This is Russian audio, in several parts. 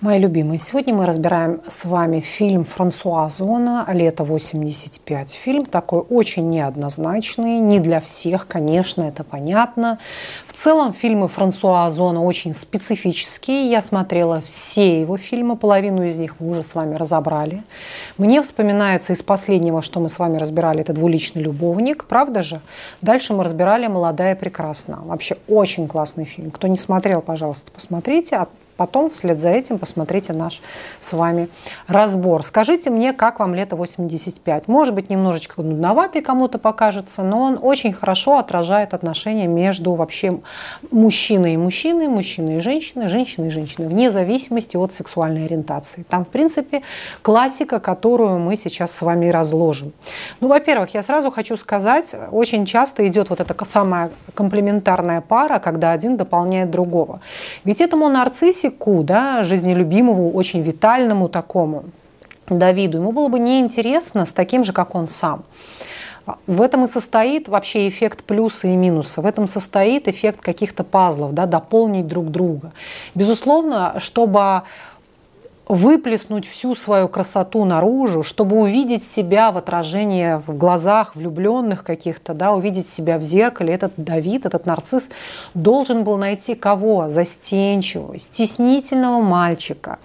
Мои любимые, сегодня мы разбираем с вами фильм Франсуа Озона «Лето 85». Фильм такой очень неоднозначный, не для всех, конечно, это понятно. В целом фильмы Франсуа Озона очень специфические. Я смотрела все его фильмы, половину из них мы уже с вами разобрали. Мне вспоминается из последнего, что мы с вами разбирали, это «Двуличный любовник», правда же? Дальше мы разбирали «Молодая прекрасна». Вообще очень классный фильм. Кто не смотрел, пожалуйста, посмотрите. Потом вслед за этим посмотрите наш с вами разбор. Скажите мне, как вам лето 85? Может быть, немножечко нудноватый кому-то покажется, но он очень хорошо отражает отношения между вообще мужчиной и мужчиной, мужчиной и женщиной, женщиной и женщиной, вне зависимости от сексуальной ориентации. Там, в принципе, классика, которую мы сейчас с вами разложим. Ну, во-первых, я сразу хочу сказать, очень часто идет вот эта самая комплементарная пара, когда один дополняет другого. Ведь этому нарциссе Ку, да, жизнелюбимому, очень витальному такому Давиду, ему было бы неинтересно с таким же, как он сам. В этом и состоит вообще эффект плюса и минуса. В этом состоит эффект каких-то пазлов, да, дополнить друг друга. Безусловно, чтобы выплеснуть всю свою красоту наружу, чтобы увидеть себя в отражении в глазах влюбленных каких-то, да, увидеть себя в зеркале. Этот Давид, этот нарцисс должен был найти кого? Застенчивого, стеснительного мальчика,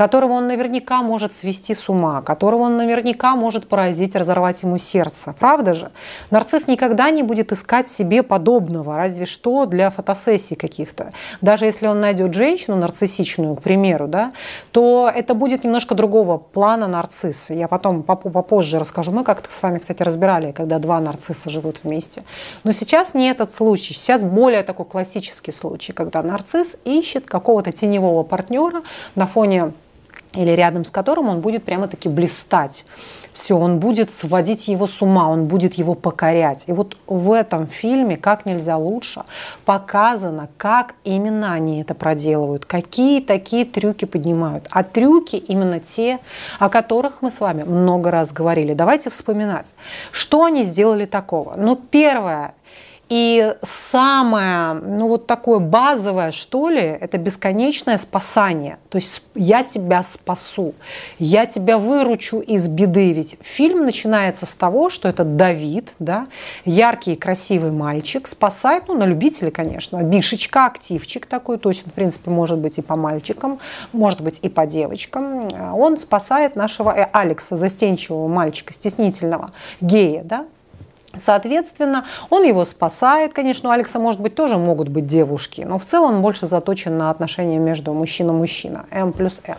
которого он наверняка может свести с ума, которого он наверняка может поразить, разорвать ему сердце. Правда же? Нарцисс никогда не будет искать себе подобного, разве что для фотосессий каких-то. Даже если он найдет женщину нарциссичную, к примеру, да, то это будет немножко другого плана нарцисса. Я потом попозже расскажу. Мы как-то с вами, кстати, разбирали, когда два нарцисса живут вместе. Но сейчас не этот случай. Сейчас более такой классический случай, когда нарцисс ищет какого-то теневого партнера на фоне или рядом с которым он будет прямо-таки блистать. Все, он будет сводить его с ума, он будет его покорять. И вот в этом фильме как нельзя лучше показано, как именно они это проделывают, какие такие трюки поднимают. А трюки именно те, о которых мы с вами много раз говорили. Давайте вспоминать, что они сделали такого. Ну, первое, и самое, ну вот такое базовое, что ли, это бесконечное спасание. То есть я тебя спасу, я тебя выручу из беды. Ведь фильм начинается с того, что это Давид, да, яркий и красивый мальчик, спасает, ну на любителя, конечно, бишечка, активчик такой, то есть он, в принципе, может быть и по мальчикам, может быть и по девочкам. Он спасает нашего э, Алекса, застенчивого мальчика, стеснительного, гея, да, Соответственно, он его спасает. Конечно, у Алекса, может быть, тоже могут быть девушки, но в целом он больше заточен на отношения между мужчина-мужчина, М плюс М.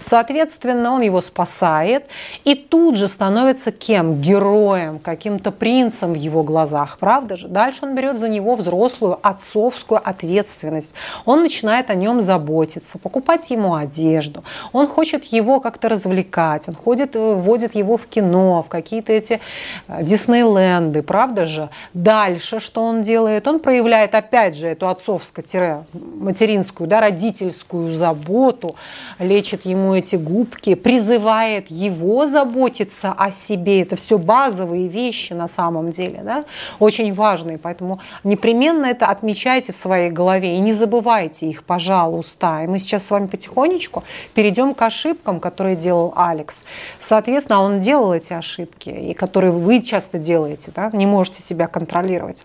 Соответственно, он его спасает и тут же становится кем? Героем, каким-то принцем в его глазах, правда же? Дальше он берет за него взрослую отцовскую ответственность. Он начинает о нем заботиться, покупать ему одежду. Он хочет его как-то развлекать, он ходит, э, водит его в кино, в какие-то эти э, Диснейленд, бренды, правда же? Дальше что он делает? Он проявляет опять же эту отцовско-материнскую, да, родительскую заботу, лечит ему эти губки, призывает его заботиться о себе. Это все базовые вещи на самом деле, да, очень важные. Поэтому непременно это отмечайте в своей голове и не забывайте их, пожалуйста. И мы сейчас с вами потихонечку перейдем к ошибкам, которые делал Алекс. Соответственно, он делал эти ошибки, и которые вы часто делаете да, не можете себя контролировать.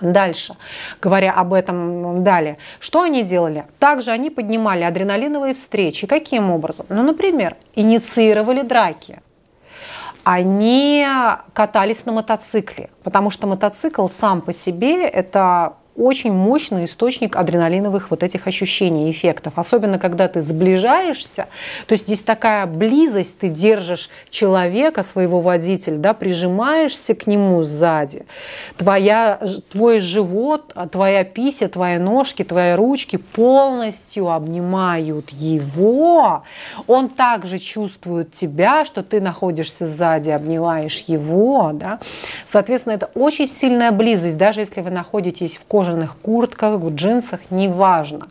Дальше, говоря об этом далее, что они делали? Также они поднимали адреналиновые встречи. Каким образом? Ну, например, инициировали драки. Они катались на мотоцикле, потому что мотоцикл сам по себе это очень мощный источник адреналиновых вот этих ощущений, эффектов. Особенно, когда ты сближаешься, то есть здесь такая близость, ты держишь человека, своего водителя, да, прижимаешься к нему сзади. Твоя, твой живот, твоя пися, твои ножки, твои ручки полностью обнимают его. Он также чувствует тебя, что ты находишься сзади, обнимаешь его. Да. Соответственно, это очень сильная близость, даже если вы находитесь в коже кожаных куртках, в джинсах, неважно.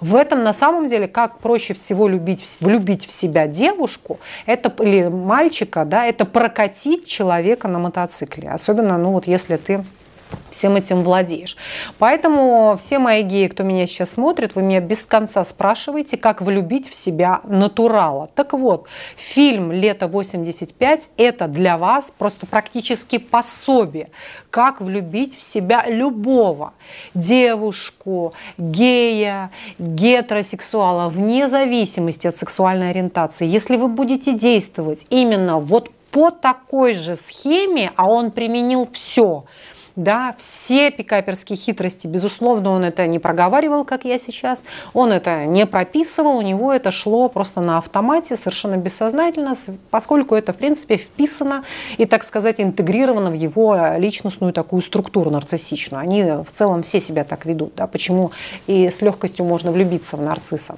В этом на самом деле, как проще всего любить, влюбить в себя девушку, это или мальчика, да, это прокатить человека на мотоцикле. Особенно, ну вот если ты всем этим владеешь. Поэтому все мои геи, кто меня сейчас смотрит, вы меня без конца спрашиваете, как влюбить в себя натурала. Так вот, фильм «Лето 85» – это для вас просто практически пособие, как влюбить в себя любого девушку, гея, гетеросексуала, вне зависимости от сексуальной ориентации. Если вы будете действовать именно вот по такой же схеме, а он применил все – да, все пикаперские хитрости, безусловно, он это не проговаривал, как я сейчас, он это не прописывал, у него это шло просто на автомате, совершенно бессознательно, поскольку это, в принципе, вписано и, так сказать, интегрировано в его личностную такую структуру нарциссичную. Они в целом все себя так ведут, да, почему и с легкостью можно влюбиться в нарцисса.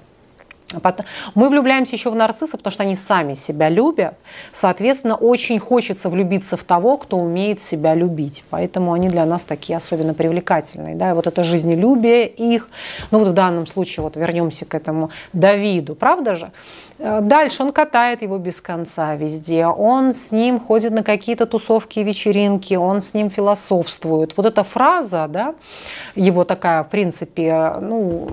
Мы влюбляемся еще в нарцисса, потому что они сами себя любят. Соответственно, очень хочется влюбиться в того, кто умеет себя любить. Поэтому они для нас такие особенно привлекательные. Да? И вот это жизнелюбие их. Ну вот в данном случае, вот вернемся к этому Давиду, правда же? Э, дальше он катает его без конца везде. Он с ним ходит на какие-то тусовки и вечеринки, он с ним философствует. Вот эта фраза, да, его такая, в принципе, ну,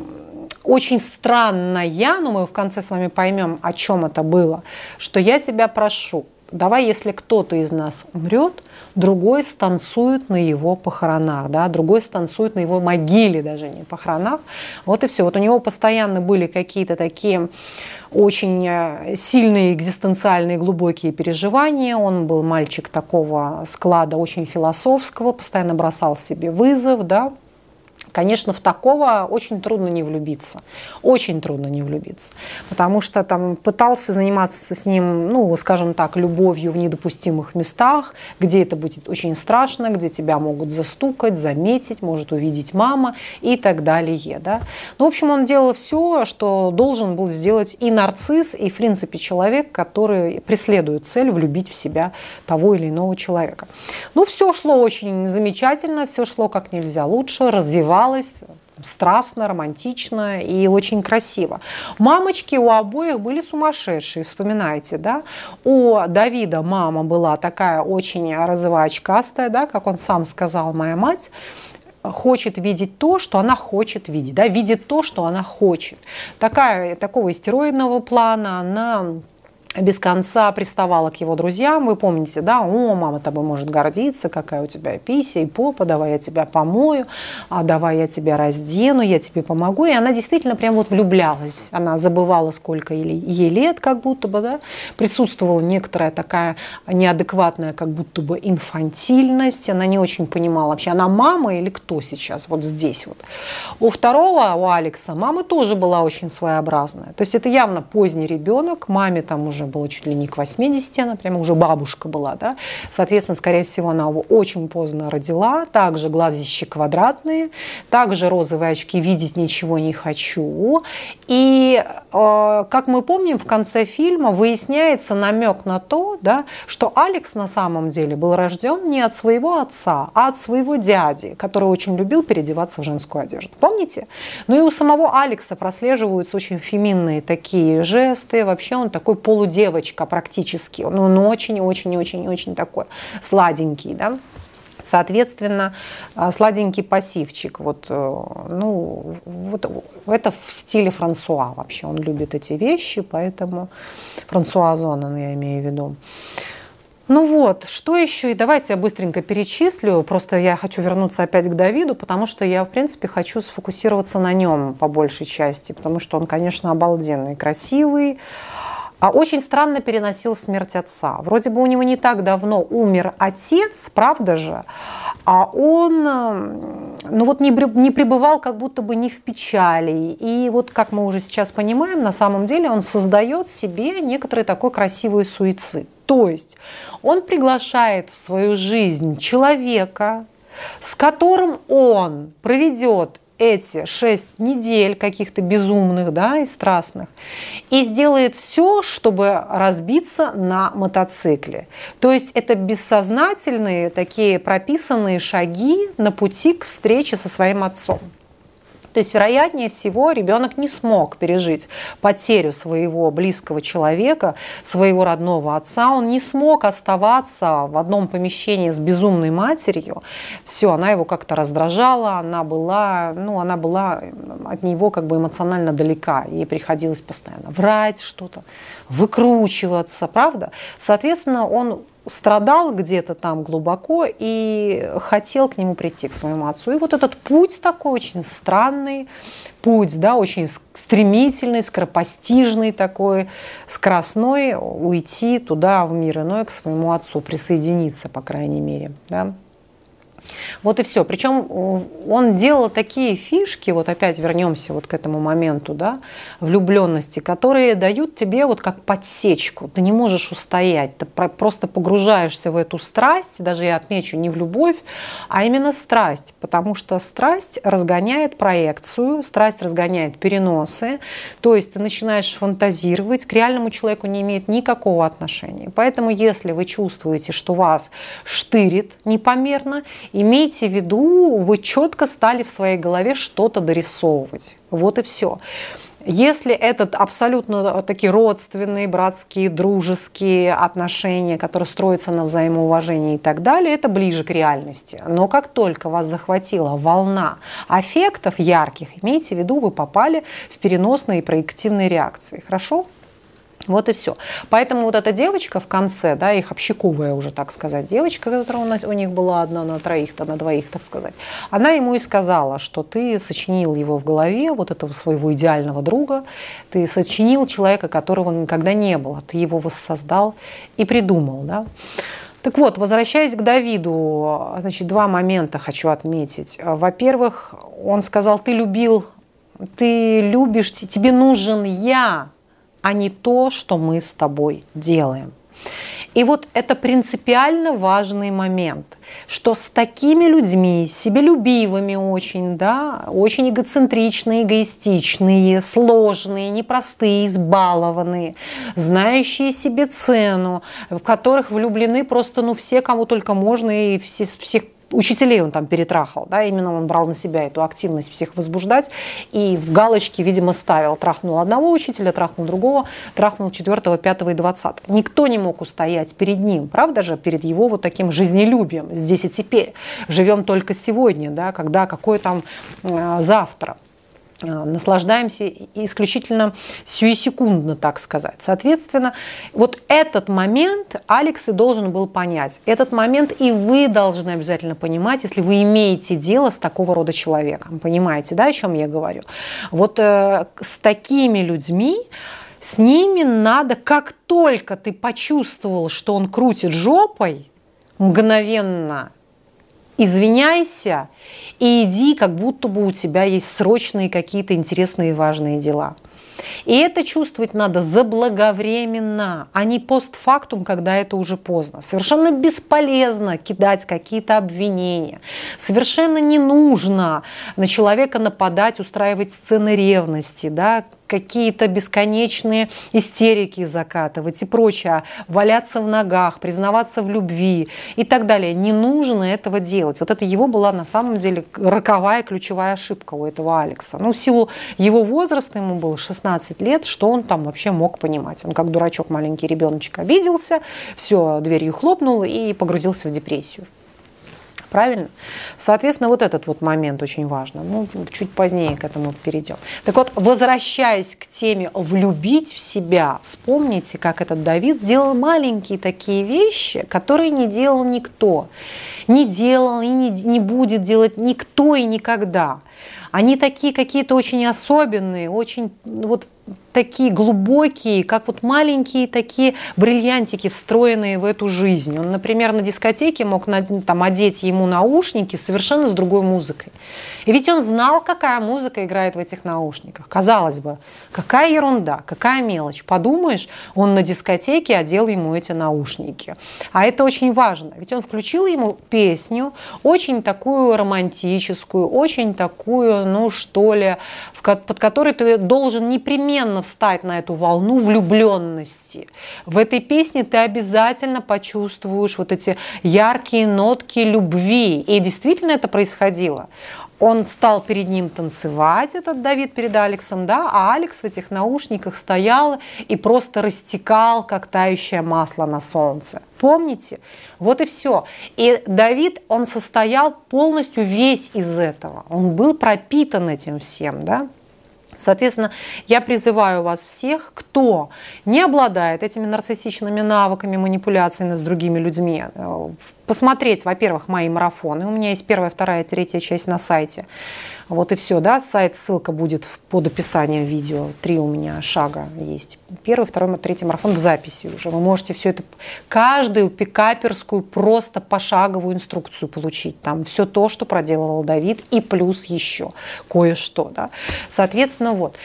очень странная, но мы в конце с вами поймем, о чем это было, что я тебя прошу, давай, если кто-то из нас умрет, другой станцует на его похоронах, да, другой станцует на его могиле, даже не похоронах. Вот и все. Вот у него постоянно были какие-то такие очень э, сильные экзистенциальные глубокие переживания. Он был мальчик такого склада, очень философского, постоянно бросал себе вызов, да, Конечно, в такого очень трудно не влюбиться. Очень трудно не влюбиться. Потому что там пытался заниматься с ним, ну, скажем так, любовью в недопустимых местах, где это будет очень страшно, где тебя могут застукать, заметить, может увидеть мама и так далее. Да? Ну, в общем, он делал все, что должен был сделать и нарцисс, и, в принципе, человек, который преследует цель влюбить в себя того или иного человека. Ну, все шло очень замечательно, все шло как нельзя лучше, развивалось развивалась страстно, романтично и очень красиво. Мамочки у обоих были сумасшедшие, вспоминайте, да? У Давида мама была такая очень розовая очкастая, да, как он сам сказал, моя мать, хочет видеть то, что она хочет видеть, да, видит то, что она хочет. Такая, такого истероидного плана, она без конца приставала к его друзьям. Вы помните, да, о, мама тобой может гордиться, какая у тебя пися и попа, давай я тебя помою, а давай я тебя раздену, я тебе помогу. И она действительно прям вот влюблялась. Она забывала, сколько ей лет, как будто бы, да. Присутствовала некоторая такая неадекватная, как будто бы инфантильность. Она не очень понимала вообще, она мама или кто сейчас вот здесь вот. У второго, у Алекса, мама тоже была очень своеобразная. То есть это явно поздний ребенок, маме там уже уже было чуть ли не к 80, она прямо уже бабушка была, да. Соответственно, скорее всего, она его очень поздно родила. Также глазищи квадратные, также розовые очки «видеть ничего не хочу». И, э, как мы помним, в конце фильма выясняется намек на то, да, что Алекс на самом деле был рожден не от своего отца, а от своего дяди, который очень любил переодеваться в женскую одежду. Помните? Ну и у самого Алекса прослеживаются очень феминные такие жесты. Вообще он такой полудевочный девочка практически, ну, он очень-очень-очень-очень такой сладенький, да. Соответственно, а, сладенький пассивчик. Вот, э, ну, вот, это в стиле Франсуа вообще. Он любит эти вещи, поэтому Франсуа Зонан я имею в виду. Ну вот, что еще? И давайте я быстренько перечислю. Просто я хочу вернуться опять к Давиду, потому что я, в принципе, хочу сфокусироваться на нем по большей части, потому что он, конечно, обалденный, красивый, а очень странно переносил смерть отца. Вроде бы у него не так давно умер отец, правда же, а он эм, ну вот не, не пребывал как будто бы не в печали. И вот, как мы уже сейчас понимаем, на самом деле он создает себе некоторый такой красивый суицид. То есть он приглашает в свою жизнь человека, с которым он проведет эти шесть недель каких-то безумных да, и страстных и сделает все, чтобы разбиться на мотоцикле. То есть это бессознательные такие прописанные шаги на пути к встрече со своим отцом. То есть, вероятнее всего, ребенок не смог пережить потерю своего близкого человека, своего родного отца. Он не смог оставаться в одном помещении с безумной матерью. Все, она его как-то раздражала, она была, ну, она была от него как бы эмоционально далека. Ей приходилось постоянно врать что-то, выкручиваться, правда? Соответственно, он страдал где-то там глубоко и хотел к нему прийти, к своему отцу. И вот этот путь такой очень странный, путь, да, очень стремительный, скоропостижный такой, скоростной, уйти туда, в мир иной, к своему отцу, присоединиться, по крайней мере, да. Вот и все. Причем э, он делал такие фишки, вот опять вернемся вот к этому моменту, да, влюбленности, которые дают тебе вот как подсечку. Ты не можешь устоять, ты просто погружаешься в эту страсть, даже я отмечу не в любовь, а именно страсть, потому что страсть разгоняет проекцию, страсть разгоняет переносы, то есть ты начинаешь фантазировать, к реальному человеку не имеет никакого отношения. Поэтому если вы чувствуете, что вас штырит непомерно, имейте в виду, вы четко стали в своей голове что-то дорисовывать. Вот и все. Если этот абсолютно такие родственные, братские, дружеские отношения, которые строятся на взаимоуважении и так далее, это ближе к реальности. Но как только вас захватила волна аффектов ярких, имейте в виду, вы попали в переносные и проективные реакции. Хорошо? Вот и все. Поэтому вот эта девочка в конце, да, их общаковая уже, так сказать, девочка, которая у, нас, у них была одна на троих-то, на двоих, так сказать, она ему и сказала, что ты сочинил его в голове, вот этого своего идеального друга, ты сочинил человека, которого никогда не было, ты его воссоздал и придумал, да. Так вот, возвращаясь к Давиду, значит, два момента хочу отметить. Во-первых, он сказал, ты любил, ты любишь, тебе нужен я, а не то, что мы с тобой делаем. И вот это принципиально важный момент, что с такими людьми, себелюбивыми очень, да, очень эгоцентричные, эгоистичные, сложные, непростые, избалованные, знающие себе цену, в которых влюблены просто ну, все, кому только можно, и все, всех учителей он там перетрахал, да, именно он брал на себя эту активность всех возбуждать и в галочке, видимо, ставил. Трахнул одного учителя, трахнул другого, трахнул четвертого, пятого и двадцатого. Никто не мог устоять перед ним, правда же, перед его вот таким жизнелюбием здесь и теперь. Живем только сегодня, да, когда какое там э, завтра. Э, наслаждаемся исключительно сиюсекундно, так сказать. Соответственно, вот этот момент Алекс и должен был понять. Этот момент и вы должны обязательно понимать, если вы имеете дело с такого рода человеком. Понимаете, да, о чем я говорю? Вот э, с такими людьми с ними надо, как только ты почувствовал, что он крутит жопой, мгновенно извиняйся и иди, как будто бы у тебя есть срочные какие-то интересные и важные дела. И это чувствовать надо заблаговременно, а не постфактум, когда это уже поздно. Совершенно бесполезно кидать какие-то обвинения. Совершенно не нужно на человека нападать, устраивать сцены ревности, да, какие-то бесконечные истерики закатывать и прочее, валяться в ногах, признаваться в любви и так далее. Не нужно этого делать. Вот это его была на самом деле роковая ключевая ошибка у этого Алекса. Ну, в силу его возраста, ему было 16 лет, что он там вообще мог понимать? Он как дурачок маленький ребеночек обиделся, все, дверью хлопнул и погрузился в депрессию. Правильно? Соответственно, вот этот вот момент очень важно. Ну, чуть позднее к этому перейдем. Так вот, возвращаясь к теме влюбить в себя, вспомните, как этот Давид делал маленькие такие вещи, которые не делал никто. Не делал и не, не будет делать никто и никогда. Они такие какие-то очень особенные, очень вот такие глубокие, как вот маленькие такие бриллиантики, встроенные в эту жизнь. Он, например, на дискотеке мог там, одеть ему наушники совершенно с другой музыкой. И ведь он знал, какая музыка играет в этих наушниках. Казалось бы, какая ерунда, какая мелочь. Подумаешь, он на дискотеке одел ему эти наушники. А это очень важно. Ведь он включил ему песню, очень такую романтическую, очень такую, ну что ли, под которой ты должен непременно встать на эту волну влюбленности. В этой песне ты обязательно почувствуешь вот эти яркие нотки любви. И действительно это происходило он стал перед ним танцевать, этот Давид перед Алексом, да, а Алекс в этих наушниках стоял и просто растекал, как тающее масло на солнце. Помните? Вот и все. И Давид, он состоял полностью весь из этого. Он был пропитан этим всем, да. Соответственно, я призываю вас всех, кто не обладает этими нарциссичными навыками манипуляции с другими людьми, э, посмотреть, во-первых, мои марафоны. У меня есть первая, вторая, третья часть на сайте. Вот и все, да, сайт, ссылка будет под описанием видео. Три у меня шага есть. Первый, второй, третий марафон в записи уже. Вы можете все это, каждую пикаперскую просто пошаговую инструкцию получить. Там все то, что проделывал Давид, и плюс еще кое-что, да. Соответственно, вот.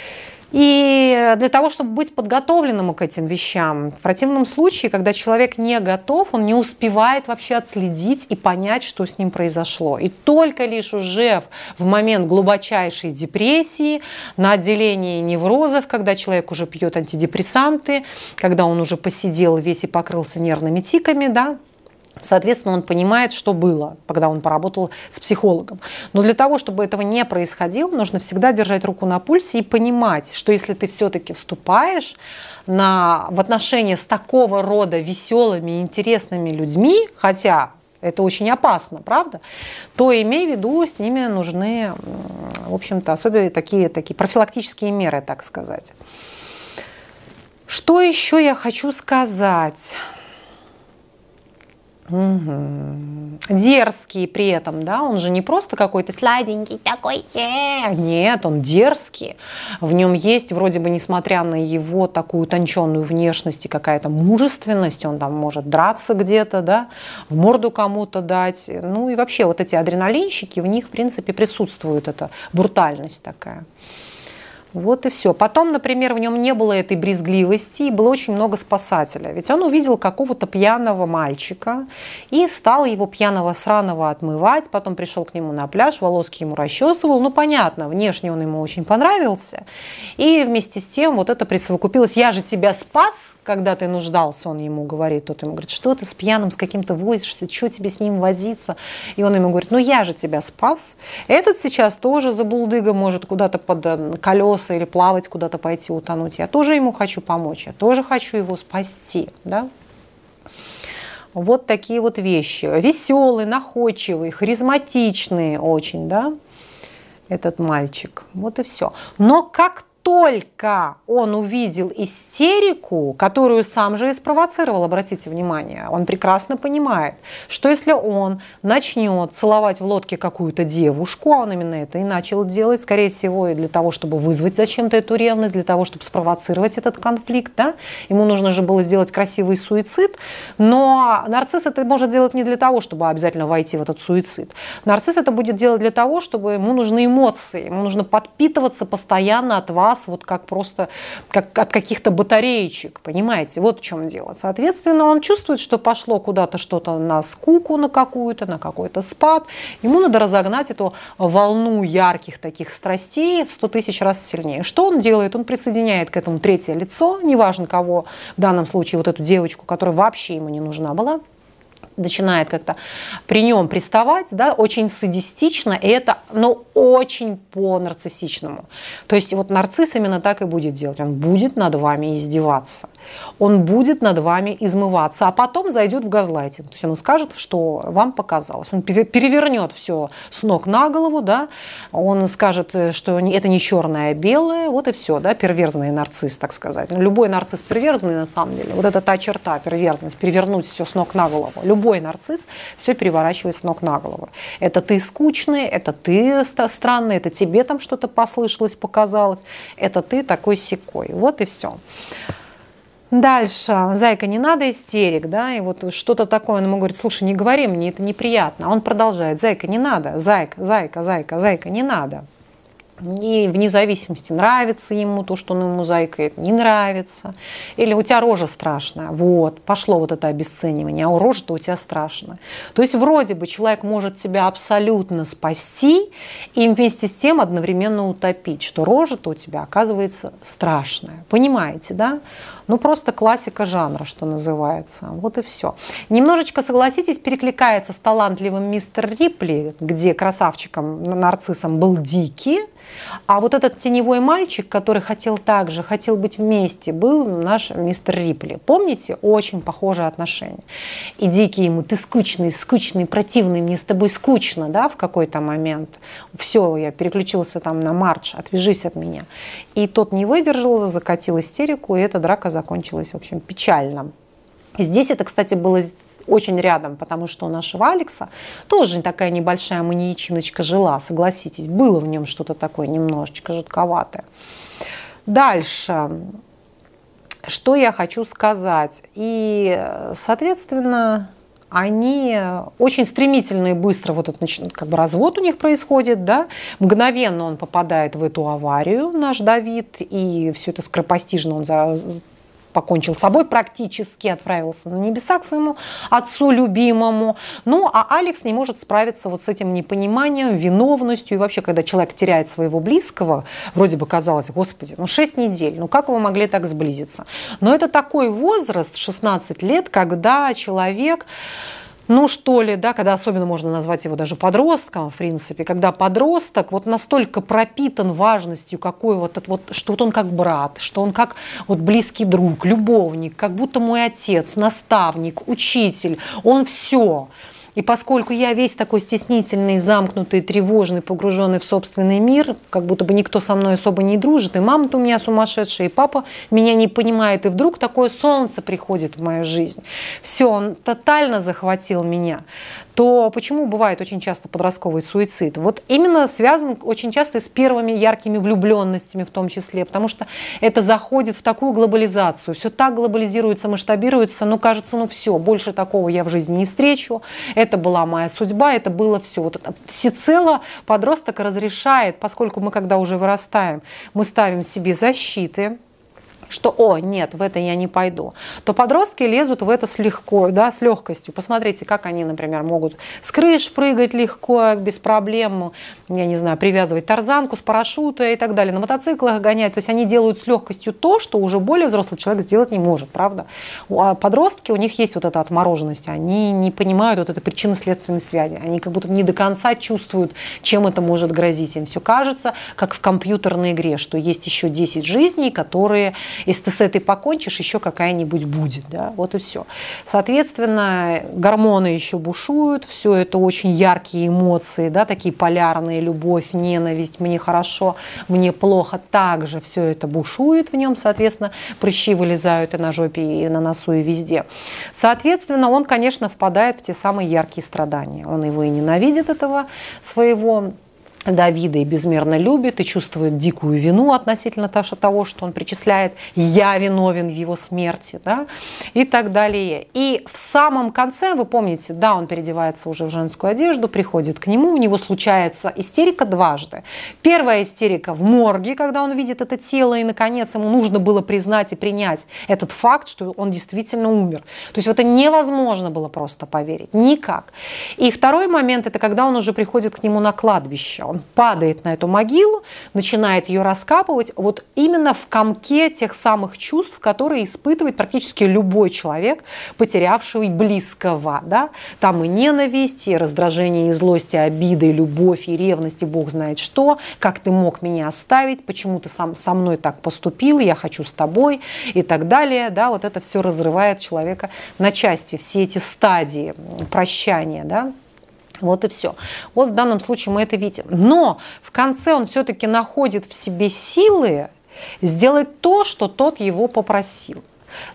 И для того, чтобы быть подготовленным к этим вещам, в противном случае, когда человек не готов, он не успевает вообще отследить и понять, что с ним произошло. И только лишь уже в момент глубочайшей депрессии, на отделении неврозов, когда человек уже пьет антидепрессанты, когда он уже посидел весь и покрылся нервными тиками, да, Соответственно, он понимает, что было, когда он поработал с психологом. Но для того, чтобы этого не происходило, нужно всегда держать руку на пульсе и понимать, что если ты все-таки вступаешь на, в отношения с такого рода веселыми интересными людьми, хотя это очень опасно, правда? То имей в виду, с ними нужны, в общем-то, особенно такие, такие профилактические меры, так сказать. Что еще я хочу сказать? Угу. Дерзкий при этом, да, он же не просто какой-то сладенький такой, э, нет, он дерзкий. В нем есть, вроде бы, несмотря на его такую утонченную внешность и какая-то мужественность, он там может драться где-то, да, в морду кому-то дать. Ну и вообще вот эти адреналинщики, в них, в принципе, присутствует эта брутальность такая. Вот и все. Потом, например, в нем не было этой брезгливости, и было очень много спасателя. Ведь он увидел какого-то пьяного мальчика и стал его пьяного сраного отмывать. Потом пришел к нему на пляж, волоски ему расчесывал. Ну, понятно, внешне он ему очень понравился. И вместе с тем вот это присовокупилось. «Я же тебя спас, когда ты нуждался», он ему говорит. Тот ему говорит, что ты с пьяным, с каким-то возишься, что тебе с ним возиться? И он ему говорит, ну я же тебя спас. Этот сейчас тоже за булдыга может куда-то под э, колеса или плавать куда-то пойти утонуть. Я тоже ему хочу помочь, я тоже хочу его спасти. Да? Вот такие вот вещи. Веселый, находчивый, харизматичный очень, да, этот мальчик. Вот и все. Но как только он увидел истерику, которую сам же и спровоцировал, обратите внимание, он прекрасно понимает, что если он начнет целовать в лодке какую-то девушку, а он именно это и начал делать, скорее всего, и для того, чтобы вызвать зачем-то эту ревность, для того, чтобы спровоцировать этот конфликт, да? ему нужно же было сделать красивый суицид, но нарцисс это может делать не для того, чтобы обязательно войти в этот суицид. Нарцисс это будет делать для того, чтобы ему нужны эмоции, ему нужно подпитываться постоянно от вас, вот как просто как от каких-то батареечек, понимаете? Вот в чем дело. Соответственно, он чувствует, что пошло куда-то что-то на скуку на какую-то, на какой-то спад. Ему надо разогнать эту волну ярких таких страстей в 100 тысяч раз сильнее. Что он делает? Он присоединяет к этому третье лицо, неважно кого, в данном случае вот эту девочку, которая вообще ему не нужна была, начинает как-то при нем приставать, да, очень садистично, и это, но очень по-нарциссичному. То есть вот нарцисс именно так и будет делать. Он будет над вами издеваться, он будет над вами измываться, а потом зайдет в газлайтинг. То есть он скажет, что вам показалось. Он перевернет все с ног на голову, да, он скажет, что это не черное, а белое, вот и все, да, перверзный нарцисс, так сказать. Любой нарцисс перверзный на самом деле. Вот это та черта, перверзность, перевернуть все с ног на голову любой нарцисс все переворачивает с ног на голову. Это ты скучный, это ты странный, это тебе там что-то послышалось, показалось, это ты такой секой. Вот и все. Дальше, зайка, не надо истерик, да, и вот что-то такое, он ему говорит, слушай, не говори мне, это неприятно. Он продолжает, зайка, не надо, зайка, зайка, зайка, зайка, не надо. и вне зависимости, нравится ему то, что он ему зайкает, не нравится. Или у тебя рожа страшная. Вот, пошло вот это обесценивание, а у рожи-то у тебя страшная. То есть вроде бы человек может тебя абсолютно спасти и вместе с тем одновременно утопить, что рожа-то у тебя оказывается страшная. Понимаете, да? Ну, просто классика жанра, что называется. Вот и все. Немножечко, согласитесь, перекликается с талантливым мистер Рипли, где красавчиком, нарциссом был Дикий, а вот этот теневой мальчик, который хотел также, хотел быть вместе, был наш мистер Рипли. Помните? Очень похожие отношения. И Дикий ему, ты скучный, скучный, противный, мне с тобой скучно, да, в какой-то момент. Все, я переключился там на марш, отвяжись от меня. И тот не выдержал, закатил истерику, и эта драка закончилась, в общем, печально. Здесь это, кстати, было очень рядом, потому что у нашего Алекса тоже такая небольшая маньячиночка жила, согласитесь, было в нем что-то такое немножечко жутковатое. Дальше. Что я хочу сказать? И, соответственно, они очень стремительно и быстро, вот этот как бы развод у них происходит, да, мгновенно он попадает в эту аварию, наш Давид, и все это скоропостижно он за, покончил с собой, практически отправился на небеса к своему отцу любимому. Ну, а Алекс не может справиться вот с этим непониманием, виновностью. И вообще, когда человек теряет своего близкого, вроде бы казалось, господи, ну 6 недель, ну как вы могли так сблизиться? Но это такой возраст, 16 лет, когда человек ну что ли, да, когда особенно можно назвать его даже подростком, в принципе, когда подросток вот настолько пропитан важностью, какой вот, этот вот, что вот он как брат, что он как вот близкий друг, любовник, как будто мой отец, наставник, учитель, он все. И поскольку я весь такой стеснительный, замкнутый, тревожный, погруженный в собственный мир, как будто бы никто со мной особо не дружит, и мама-то у меня сумасшедшая, и папа меня не понимает, и вдруг такое солнце приходит в мою жизнь. Все, он тотально захватил меня то почему бывает очень часто подростковый суицид? Вот именно связан очень часто с первыми яркими влюбленностями в том числе, потому что это заходит в такую глобализацию, все так глобализируется, масштабируется, ну кажется, ну все, больше такого я в жизни не встречу, это была моя судьба, это было все. Вот это всецело подросток разрешает, поскольку мы когда уже вырастаем, мы ставим себе защиты, что «О, нет, в это я не пойду», то подростки лезут в это с легко, да, с легкостью. Посмотрите, как они, например, могут с крыш прыгать легко, без проблем, я не знаю, привязывать тарзанку с парашюта и так далее, на мотоциклах гонять. То есть они делают с легкостью то, что уже более взрослый человек сделать не может, правда? А подростки, у них есть вот эта отмороженность, они не понимают вот этой причинно-следственной связи, они как будто не до конца чувствуют, чем это может грозить. Им все кажется, как в компьютерной игре, что есть еще 10 жизней, которые если ты с этой покончишь, еще какая-нибудь будет. Да? Вот и все. Соответственно, гормоны еще бушуют, все это очень яркие эмоции, да, такие полярные, любовь, ненависть, мне хорошо, мне плохо, также все это бушует в нем, соответственно, прыщи вылезают и на жопе, и на носу, и везде. Соответственно, он, конечно, впадает в те самые яркие страдания. Он его и ненавидит, этого своего Давида и безмерно любит, и чувствует дикую вину относительно того, что он причисляет «я виновен в его смерти», да, и так далее. И в самом конце, вы помните, да, он переодевается уже в женскую одежду, приходит к нему, у него случается истерика дважды. Первая истерика в морге, когда он видит это тело, и, наконец, ему нужно было признать и принять этот факт, что он действительно умер. То есть в это невозможно было просто поверить, никак. И второй момент, это когда он уже приходит к нему на кладбище, он падает на эту могилу, начинает ее раскапывать вот именно в комке тех самых чувств, которые испытывает практически любой человек, потерявший близкого. Да? Там и ненависть, и раздражение, и злость, и обида, и любовь, и ревность, и бог знает что, как ты мог меня оставить, почему ты сам со мной так поступил, я хочу с тобой и так далее. Да? Вот это все разрывает человека на части, все эти стадии прощания. Да? Вот и все. Вот в данном случае мы это видим. Но в конце он все-таки находит в себе силы сделать то, что тот его попросил.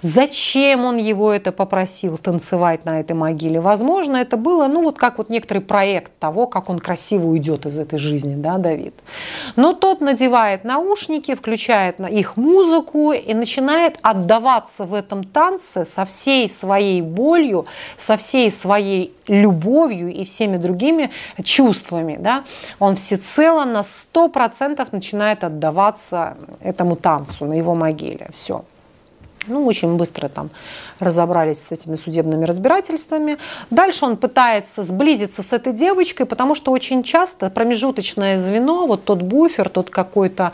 Зачем он его это попросил танцевать на этой могиле? Возможно, это было, ну, вот как вот некоторый проект того, как он красиво уйдет из этой жизни, да, Давид. Но тот надевает наушники, включает на их музыку и начинает отдаваться в этом танце со всей своей болью, со всей своей любовью и всеми другими чувствами. Да? Он всецело на 100% начинает отдаваться этому танцу на его могиле. Все. Ну, очень быстро там разобрались с этими судебными разбирательствами. Дальше он пытается сблизиться с этой девочкой, потому что очень часто промежуточное звено, вот тот буфер, тот какой-то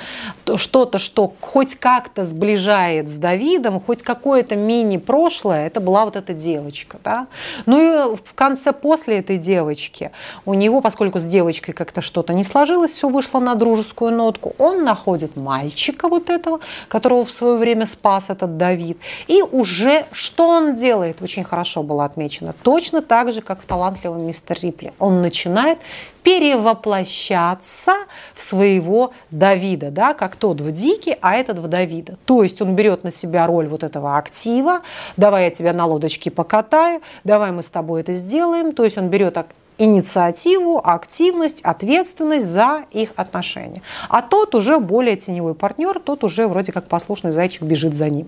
что-то, что хоть как-то сближает с Давидом, хоть какое-то мини-прошлое, это была вот эта девочка. Да? Ну и в конце, после этой девочки, у него, поскольку с девочкой как-то что-то не сложилось, все вышло на дружескую нотку, он находит мальчика вот этого, которого в свое время спас этот Давид, и уже что он делает? Очень хорошо было отмечено. Точно так же, как в талантливом мистер Рипли. Он начинает перевоплощаться в своего Давида, да, как тот в Дике, а этот в Давида. То есть он берет на себя роль вот этого актива, давай я тебя на лодочке покатаю, давай мы с тобой это сделаем. То есть он берет инициативу, активность, ответственность за их отношения. А тот уже более теневой партнер, тот уже вроде как послушный зайчик бежит за ним.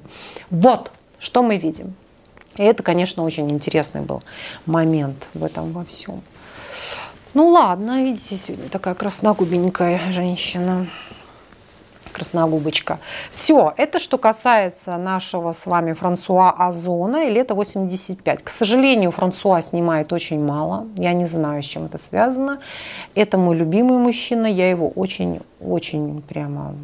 Вот что мы видим. И это, конечно, очень интересный был момент в этом во всем. Ну ладно, видите, сегодня такая красногубенькая женщина. Красногубочка. Все, это что касается нашего с вами Франсуа Озона и лето 85. К сожалению, Франсуа снимает очень мало. Я не знаю, с чем это связано. Это мой любимый мужчина. Я его очень-очень прямо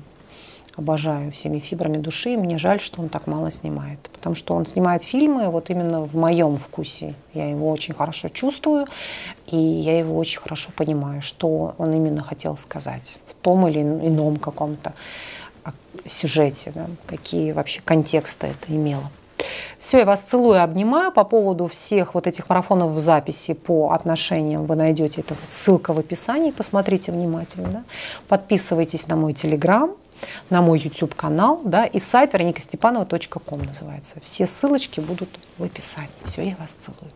обожаю всеми фибрами души, и мне жаль, что он так мало снимает, потому что он снимает фильмы вот именно в моем вкусе. Я его очень хорошо чувствую, и я его очень хорошо понимаю, что он именно хотел сказать в том или ином каком-то а, сюжете, да, какие вообще контексты это имело. Все, я вас целую, обнимаю. По поводу всех вот этих марафонов в записи по отношениям вы найдете это ссылка в описании, посмотрите внимательно. Подписывайтесь на мой телеграм, на мой YouTube-канал, да, и сайт вероникастепанова.ком называется. Все ссылочки будут в описании. Все, я вас целую.